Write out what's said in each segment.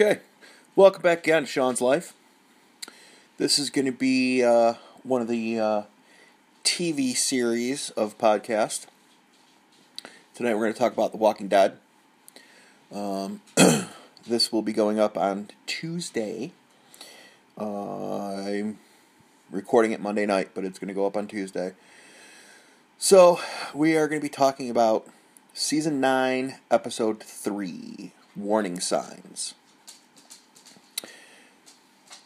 Okay, welcome back again to Sean's Life. This is going to be uh, one of the uh, TV series of podcast. Tonight we're going to talk about The Walking Dead. Um, this will be going up on Tuesday. Uh, I'm recording it Monday night, but it's going to go up on Tuesday. So, we are going to be talking about Season 9, Episode 3 Warning Signs.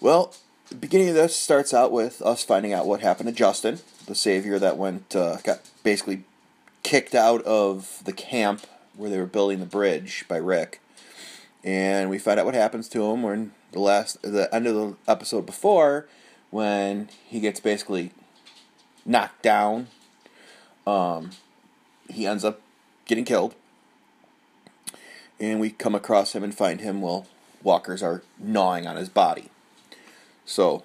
Well, the beginning of this starts out with us finding out what happened to Justin, the savior that went, uh, got basically kicked out of the camp where they were building the bridge by Rick. And we find out what happens to him when the last, the end of the episode before, when he gets basically knocked down. Um, he ends up getting killed. And we come across him and find him, well, walkers are gnawing on his body. So,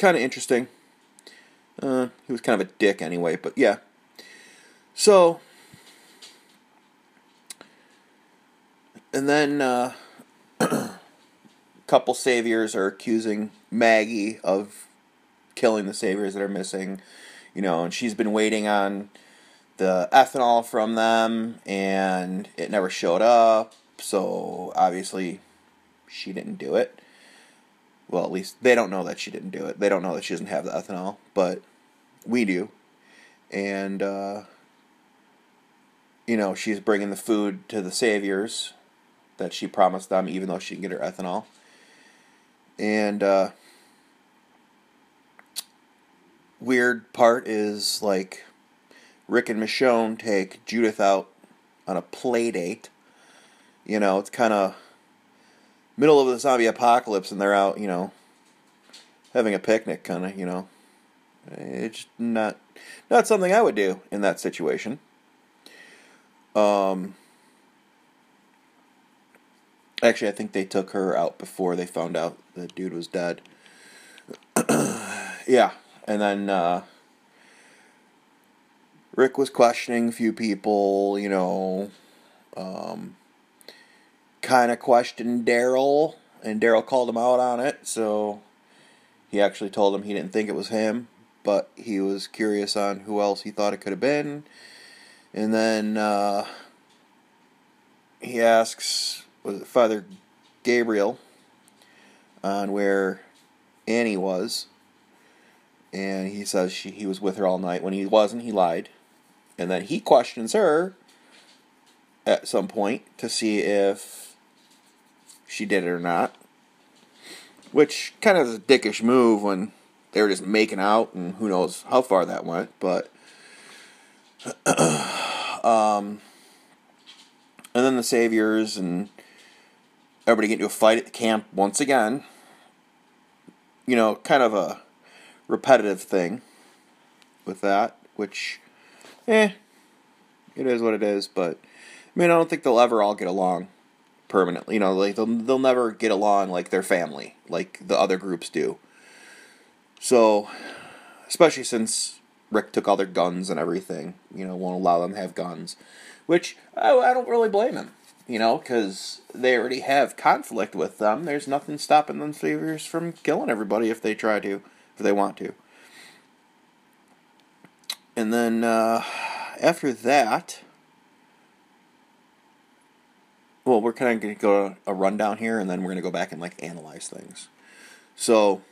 kind of interesting. Uh, he was kind of a dick anyway, but yeah. So, and then uh, a couple saviors are accusing Maggie of killing the saviors that are missing. You know, and she's been waiting on the ethanol from them, and it never showed up. So obviously, she didn't do it. Well, at least they don't know that she didn't do it. They don't know that she doesn't have the ethanol, but we do. And, uh, you know, she's bringing the food to the saviors that she promised them, even though she can get her ethanol. And, uh, weird part is, like, Rick and Michonne take Judith out on a play date. You know, it's kind of middle of the zombie apocalypse and they're out, you know, having a picnic, kind of, you know. It's not not something I would do in that situation. Um, actually, I think they took her out before they found out the dude was dead. yeah, and then uh, Rick was questioning a few people, you know. Um, kind of questioned Daryl, and Daryl called him out on it. So he actually told him he didn't think it was him, but he was curious on who else he thought it could have been. And then uh, he asks, Father Gabriel, on where Annie was. And he says she, he was with her all night. When he wasn't, he lied. And then he questions her at some point to see if she did it or not. Which kind of is a dickish move when they were just making out, and who knows how far that went. But, um, and then the saviors and everybody get into a fight at the camp once again. You know, kind of a repetitive thing with that, which, eh, it is what it is. But I mean, I don't think they'll ever all get along permanently. You know, like they'll they'll never get along like their family, like the other groups do. So, especially since Rick took all their guns and everything, you know, won't allow them to have guns, which I, I don't really blame him. You know, because they already have conflict with them. There's nothing stopping them saviors from killing everybody if they try to, if they want to. And then uh, after that, well, we're kind of going to go a rundown here, and then we're going to go back and like analyze things. So,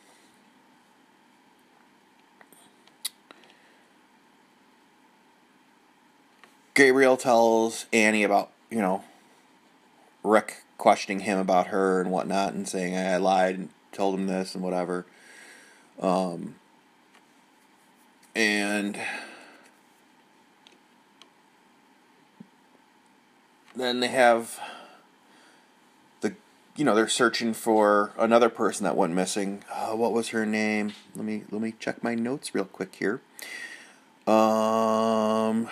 Gabriel tells Annie about you know Rick questioning him about her and whatnot, and saying I lied and told him this and whatever. Um, and then they have you know they're searching for another person that went missing. Uh, what was her name? Let me let me check my notes real quick here. Um,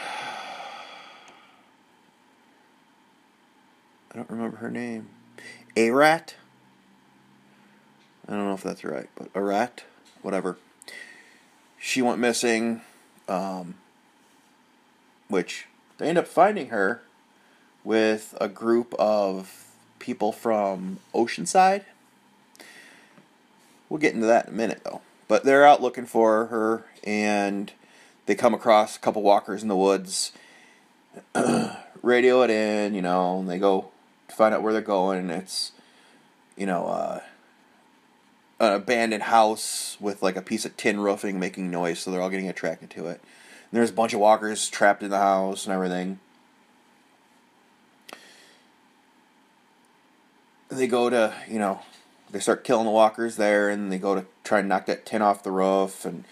I don't remember her name. Arat. I don't know if that's right, but Arat, whatever. She went missing, um, which they end up finding her with a group of people from Oceanside. We'll get into that in a minute, though. But they're out looking for her, and they come across a couple walkers in the woods. radio it in, you know, and they go to find out where they're going, and it's, you know, uh, an abandoned house with like a piece of tin roofing making noise, so they're all getting attracted to it. And there's a bunch of walkers trapped in the house and everything. They go to, you know, they start killing the walkers there, and they go to try and knock that tin off the roof, and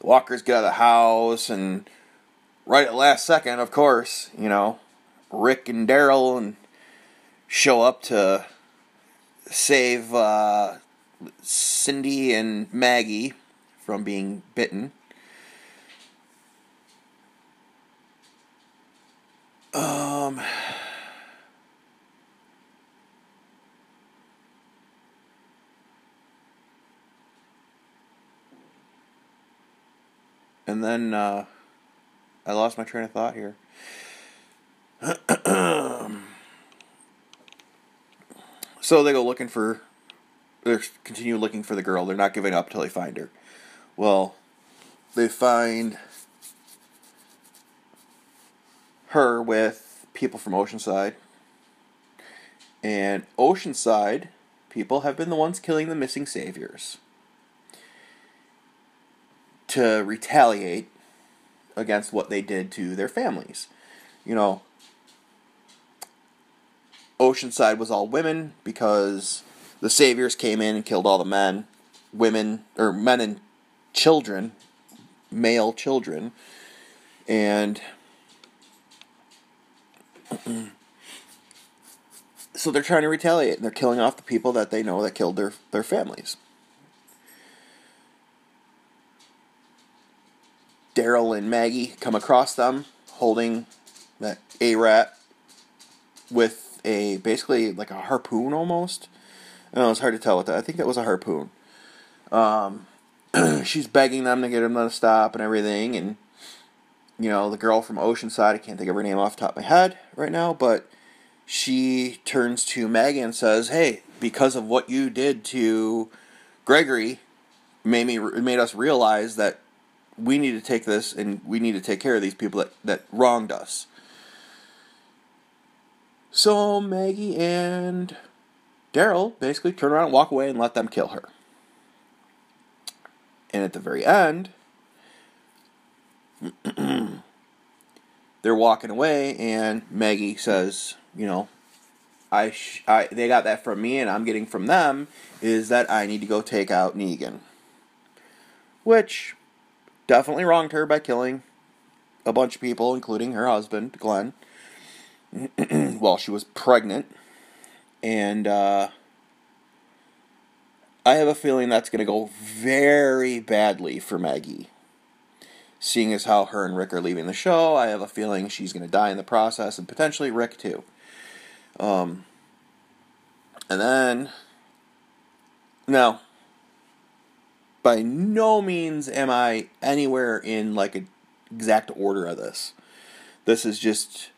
the walkers get out of the house, and right at the last second, of course, you know, Rick and Daryl and show up to save uh, Cyndie and Maggie from being bitten. Um. And then uh, I lost my train of thought here. so they go looking for, they continue looking for the girl. They're not giving up till they find her. Well, they find her with people from Oceanside. And Oceanside people have been the ones killing the missing saviors to retaliate against what they did to their families. You know, Oceanside was all women because the saviors came in and killed all the men, women, or men and children, male children, and so they're trying to retaliate and they're killing off the people that they know that killed their, their families. Daryl and Maggie come across them holding that Arat with a basically like a harpoon almost. I know it's hard to tell what that. I think that was a harpoon. Um, she's begging them to get him to stop and everything, and you know the girl from Oceanside. I can't think of her name off the top of my head right now, but she turns to Maggie and says, "Hey, because of what you did to Gregory, made me made us realize that we need to take this and we need to take care of these people that that wronged us." So Maggie and Daryl basically turn around and walk away and let them kill her. And at the very end, they're walking away, and Maggie says, "You know, I, sh- I they got that from me, and I'm getting from them is that I need to go take out Negan." Which definitely wronged her by killing a bunch of people, including her husband, Glenn. while she was pregnant. And uh, I have a feeling that's going to go very badly for Maggie. Seeing as how her and Rick are leaving the show, I have a feeling she's going to die in the process, and potentially Rick too. Um, and then, now, by no means am I anywhere in like an exact order of this. This is just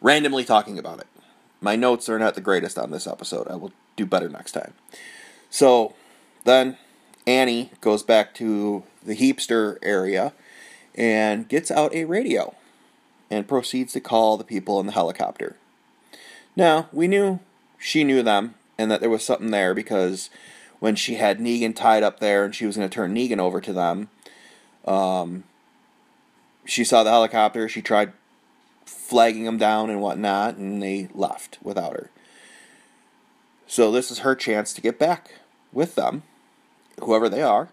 randomly talking about it. My notes are not the greatest on this episode. I will do better next time. So then Annie goes back to the Heapster area and gets out a radio and proceeds to call the people in the helicopter. Now, we knew she knew them and that there was something there because when she had Negan tied up there and she was going to turn Negan over to them, um, she saw the helicopter. She tried flagging them down and whatnot, and they left without her. So this is her chance to get back with them, whoever they are.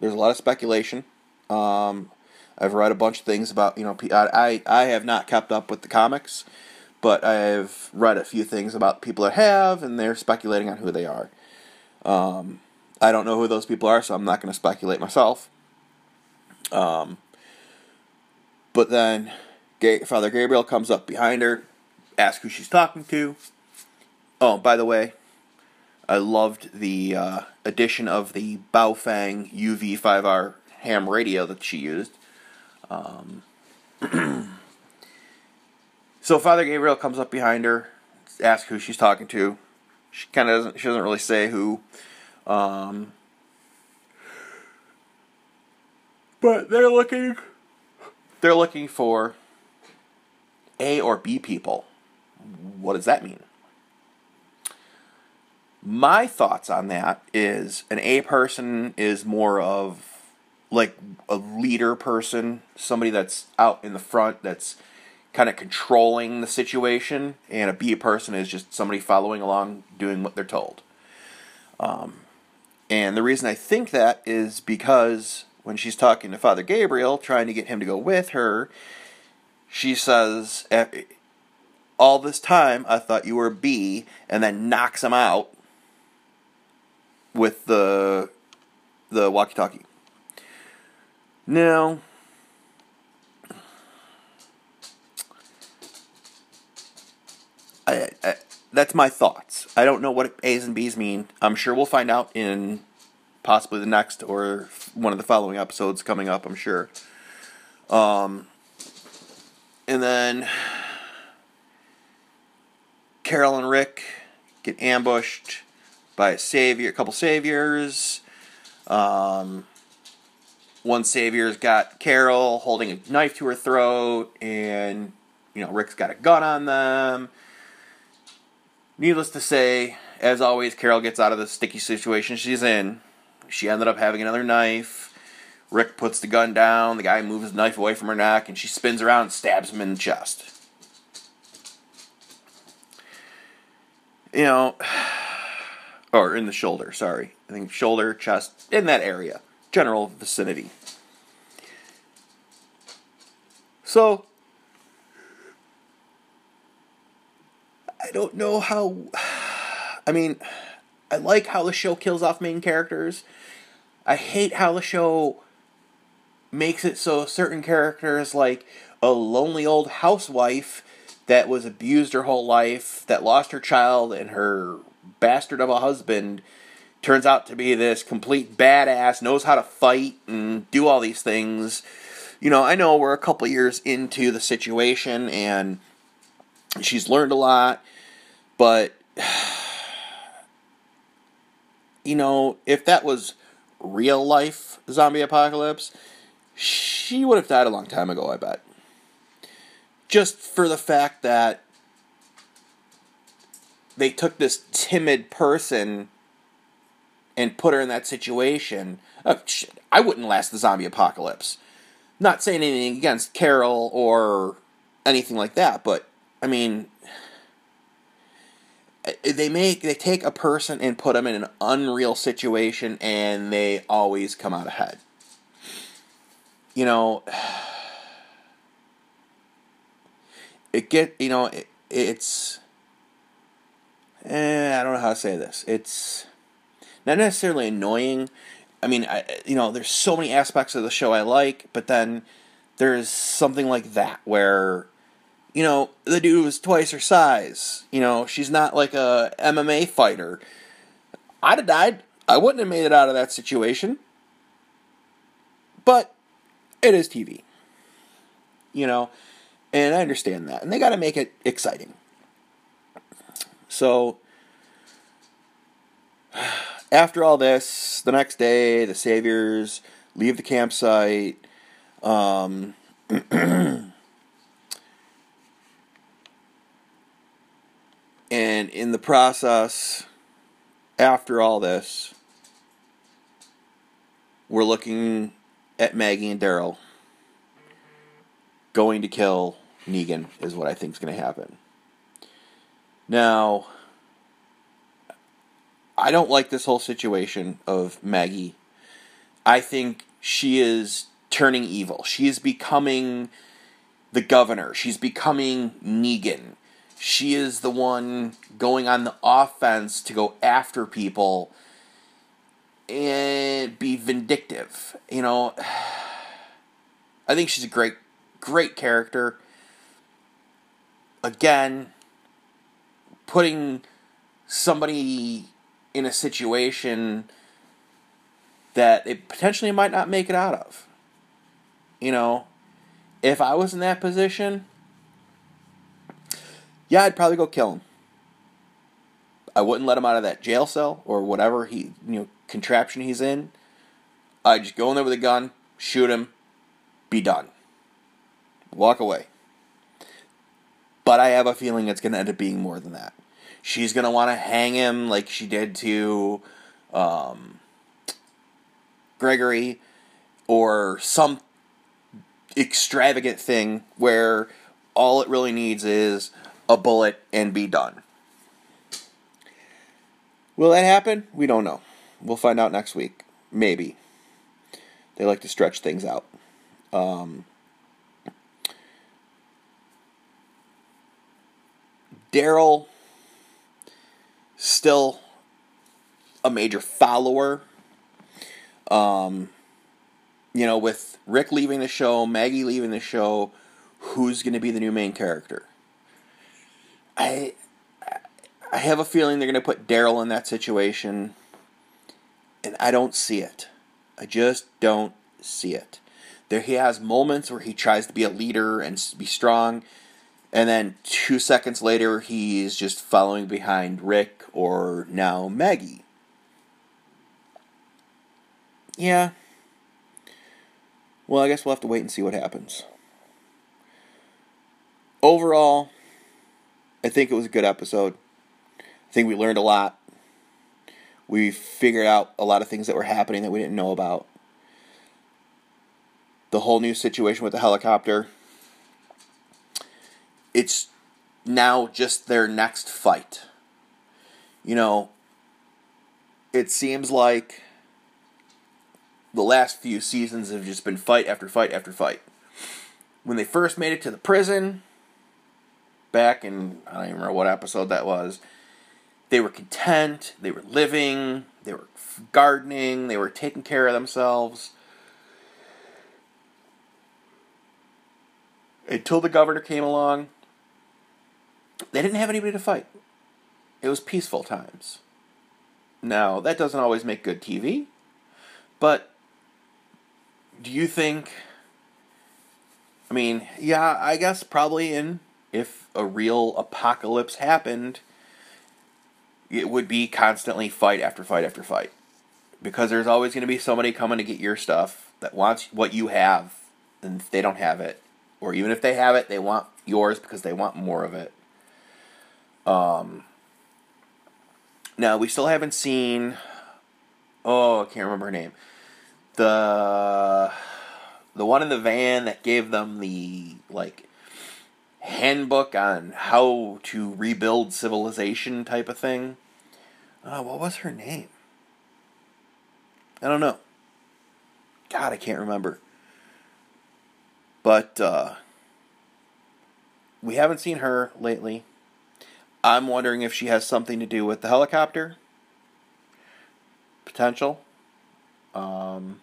There's a lot of speculation. Um, I've read a bunch of things about you know I I have not kept up with the comics, but I've read a few things about people that have, and they're speculating on who they are. Um, I don't know who those people are, so I'm not going to speculate myself. Um, but then Father Gabriel comes up behind her, asks who she's talking to. Oh, by the way, I loved the uh, addition of the Baofeng UV5R ham radio that she used. Um, so Father Gabriel comes up behind her, asks who she's talking to. She kind of doesn't. She doesn't really say who. Um, but they're looking. They're looking for A or B people. What does that mean? My thoughts on that is an A person is more of like a leader person, somebody that's out in the front that's kind of controlling the situation, and a B person is just somebody following along doing what they're told. Um, and the reason I think that is because when she's talking to Father Gabriel, trying to get him to go with her, she says, All this time I thought you were a B, and then knocks him out with the the walkie talkie. Now, I, I, that's my thoughts. I don't know what A's and B's mean. I'm sure we'll find out in possibly the next or one of the following episodes coming up. I'm sure. Um, and then Carol and Rick get ambushed by a savior, a couple saviors. Um, one savior's got Carol holding a knife to her throat, and you know Rick's got a gun on them. Needless to say, as always, Carol gets out of the sticky situation she's in. She ended up having another knife. Rick puts the gun down. The guy moves his knife away from her neck, and she spins around and stabs him in the chest. You know, or in the shoulder, sorry. I think shoulder, chest, in that area, general vicinity. So, I don't know how. I mean, I like how the show kills off main characters. I hate how the show makes it so certain characters, like a lonely old housewife that was abused her whole life, that lost her child, and her bastard of a husband turns out to be this complete badass, knows how to fight and do all these things. You know, I know we're a couple years into the situation and she's learned a lot, but you know, if that was real life zombie apocalypse, she would have died a long time ago, I bet. Just for the fact that they took this timid person and put her in that situation. Oh, shit, I wouldn't last the zombie apocalypse. Not saying anything against Carol or anything like that, but I mean, they make they take a person and put them in an unreal situation, and they always come out ahead. You know, it get you know it, it's eh, I don't know how to say this. It's not necessarily annoying. I mean, I, you know, there's so many aspects of the show I like, but then there's something like that where, you know, the dude was twice her size. You know, she's not like a MMA fighter. I'd have died. I wouldn't have made it out of that situation. But it is TV. You know, and I understand that. And they got to make it exciting. So, after all this, the next day, the Saviors leave the campsite. Um, and in the process, after all this, we're looking at Maggie and Daryl going to kill Negan, is what I think is going to happen. Now, I don't like this whole situation of Maggie. I think she is turning evil. She is becoming the governor. She's becoming Negan. She is the one going on the offense to go after people and be vindictive. You know, I think she's a great, great character. Again, putting somebody in a situation that they potentially might not make it out of. You know, if I was in that position, yeah, I'd probably go kill him. I wouldn't let him out of that jail cell or whatever he you know contraption he's in. I'd just go in there with a gun, shoot him, be done. Walk away. But I have a feeling it's going to end up being more than that. She's going to want to hang him like she did to um, Gregory or some extravagant thing where all it really needs is a bullet and be done. Will that happen? We don't know. We'll find out next week. Maybe. They like to stretch things out. Um, Daryl, still a major follower. Um, you know, with Rick leaving the show, Maggie leaving the show, who's going to be the new main character? I I have a feeling they're going to put Daryl in that situation, and I don't see it. I just don't see it. There, he has moments where he tries to be a leader and be strong, and then two seconds later, he's just following behind Rick or now Maggie. Yeah. Well, I guess we'll have to wait and see what happens. Overall, I think it was a good episode. I think we learned a lot. We figured out a lot of things that were happening that we didn't know about. The whole new situation with the helicopter it's now just their next fight. You know, it seems like the last few seasons have just been fight after fight after fight. When they first made it to the prison, back in, I don't even remember what episode that was, they were content, they were living, they were gardening, they were taking care of themselves. Until the governor came along they didn't have anybody to fight. It was peaceful times. Now, that doesn't always make good TV, but do you think. I mean, yeah, I guess probably in. If a real apocalypse happened, it would be constantly fight after fight after fight. Because there's always going to be somebody coming to get your stuff that wants what you have, and they don't have it. Or even if they have it, they want yours because they want more of it. Um, now we still haven't seen. Oh, I can't remember her name. The the one in the van that gave them the like handbook on how to rebuild civilization type of thing. Uh, what was her name? I don't know. God, I can't remember. But uh, we haven't seen her lately. I'm wondering if she has something to do with the helicopter. Potential. Um,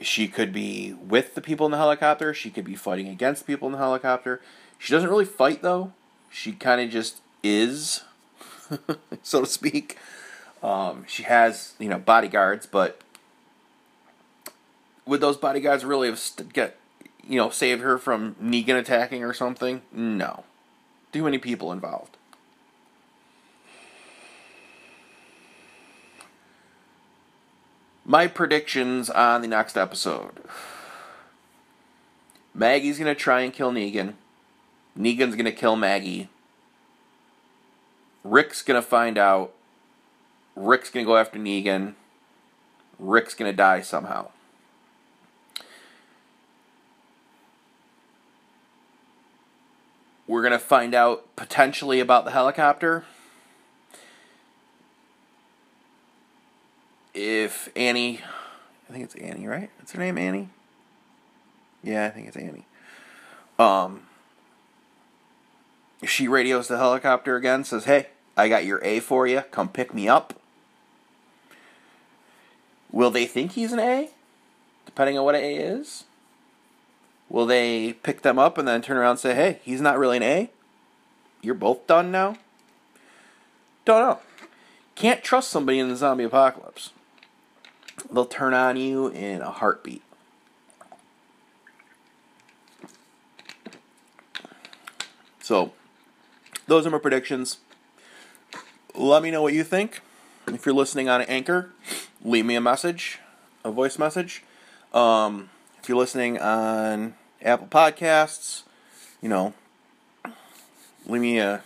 she could be with the people in the helicopter. She could be fighting against people in the helicopter. She doesn't really fight, though. She kind of just is, so to speak. Um, she has, you know, bodyguards, but would those bodyguards really have st- get, you know, saved her from Negan attacking or something? No too many people involved. My predictions on the next episode. Maggie's gonna try and kill Negan. Negan's gonna kill Maggie. Rick's gonna find out. Rick's gonna go after Negan. Rick's gonna die somehow. We're to find out potentially about the helicopter. If Annie, I think it's Annie, right? What's her name, Annie? Yeah, I think it's Annie. Um, she radios the helicopter again, says, Hey, I got your A for you. Come pick me up. Will they think he's an A? Depending on what an A is? Will they pick them up and then turn around and say, hey, he's not really an A? You're both done now? Don't know. Can't trust somebody in the zombie apocalypse. They'll turn on you in a heartbeat. So, those are my predictions. let me know what you think. If you're listening on Anchor, leave me a message, a voice message. Um, if you're listening on Apple Podcasts, you know, leave me a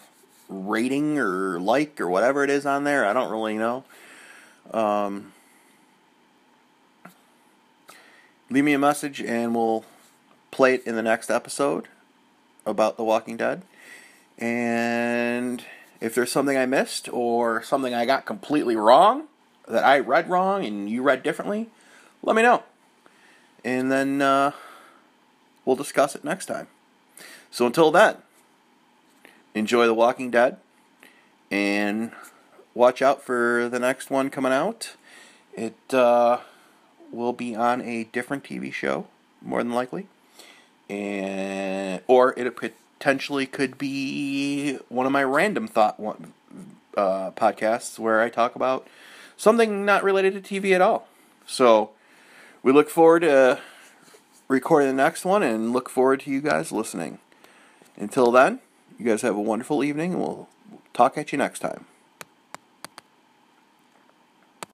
rating or like or whatever it is on there. I don't really know. Um, leave me a message and we'll play it in the next episode about The Walking Dead. And if there's something I missed or something I got completely wrong that I read wrong and you read differently, let me know. And then uh, we'll discuss it next time. So until then, enjoy The Walking Dead and watch out for the next one coming out. It uh, will be on a different TV show, more than likely, and or it potentially could be one of my random thought uh, podcasts where I talk about something not related to TV at all. So we look forward to recording the next one and look forward to you guys listening. Until then, you guys have a wonderful evening and we'll talk at you next time.